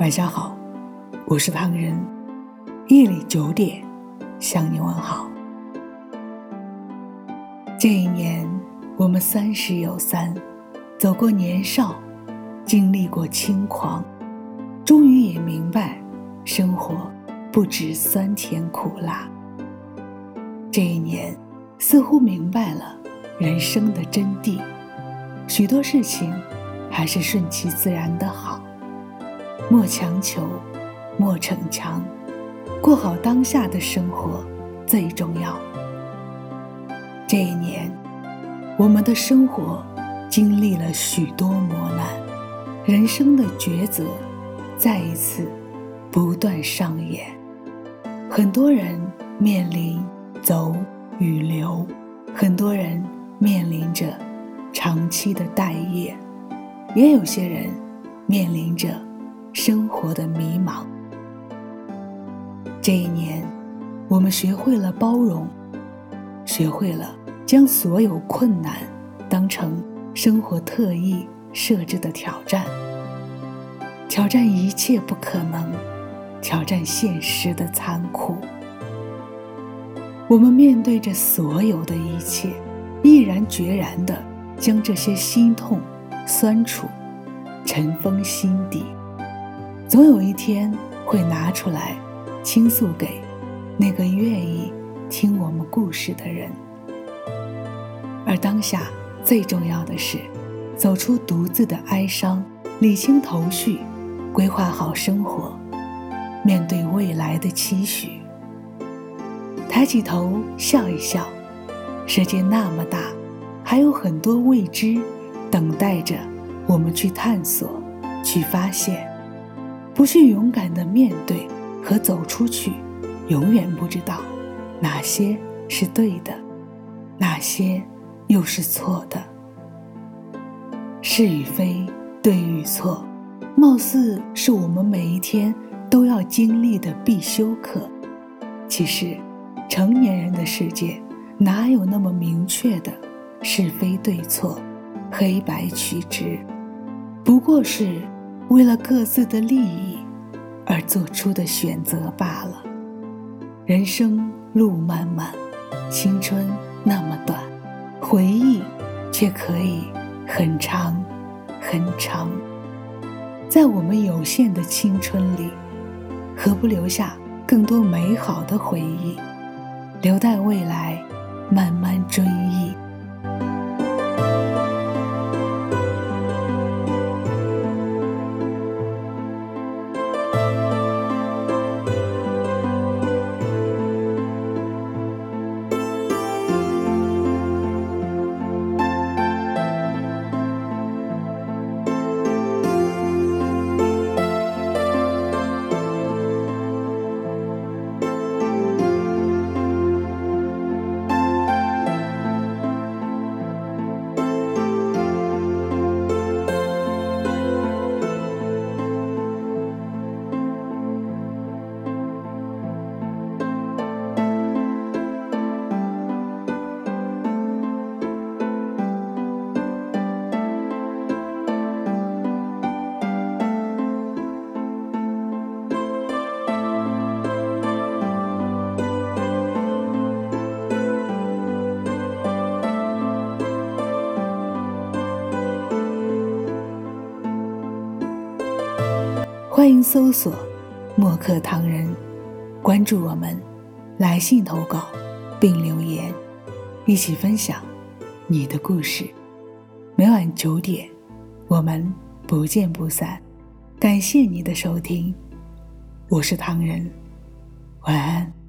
晚上好，我是唐人。夜里九点，向你问好。这一年，我们三十有三，走过年少，经历过轻狂，终于也明白，生活不止酸甜苦辣。这一年，似乎明白了人生的真谛，许多事情还是顺其自然的好。莫强求，莫逞强，过好当下的生活最重要。这一年，我们的生活经历了许多磨难，人生的抉择再一次不断上演。很多人面临走与留，很多人面临着长期的待业，也有些人面临着。生活的迷茫。这一年，我们学会了包容，学会了将所有困难当成生活特意设置的挑战，挑战一切不可能，挑战现实的残酷。我们面对着所有的一切，毅然决然地将这些心痛、酸楚尘封心底。总有一天会拿出来倾诉给那个愿意听我们故事的人，而当下最重要的是走出独自的哀伤，理清头绪，规划好生活，面对未来的期许。抬起头笑一笑，世界那么大，还有很多未知等待着我们去探索、去发现。不去勇敢的面对和走出去，永远不知道哪些是对的，哪些又是错的。是与非，对与错，貌似是我们每一天都要经历的必修课。其实，成年人的世界哪有那么明确的是非对错、黑白曲直？不过是。为了各自的利益而做出的选择罢了。人生路漫漫，青春那么短，回忆却可以很长很长。在我们有限的青春里，何不留下更多美好的回忆，留待未来慢慢追忆？欢迎搜索“墨客唐人”，关注我们，来信投稿并留言，一起分享你的故事。每晚九点，我们不见不散。感谢你的收听，我是唐人，晚安。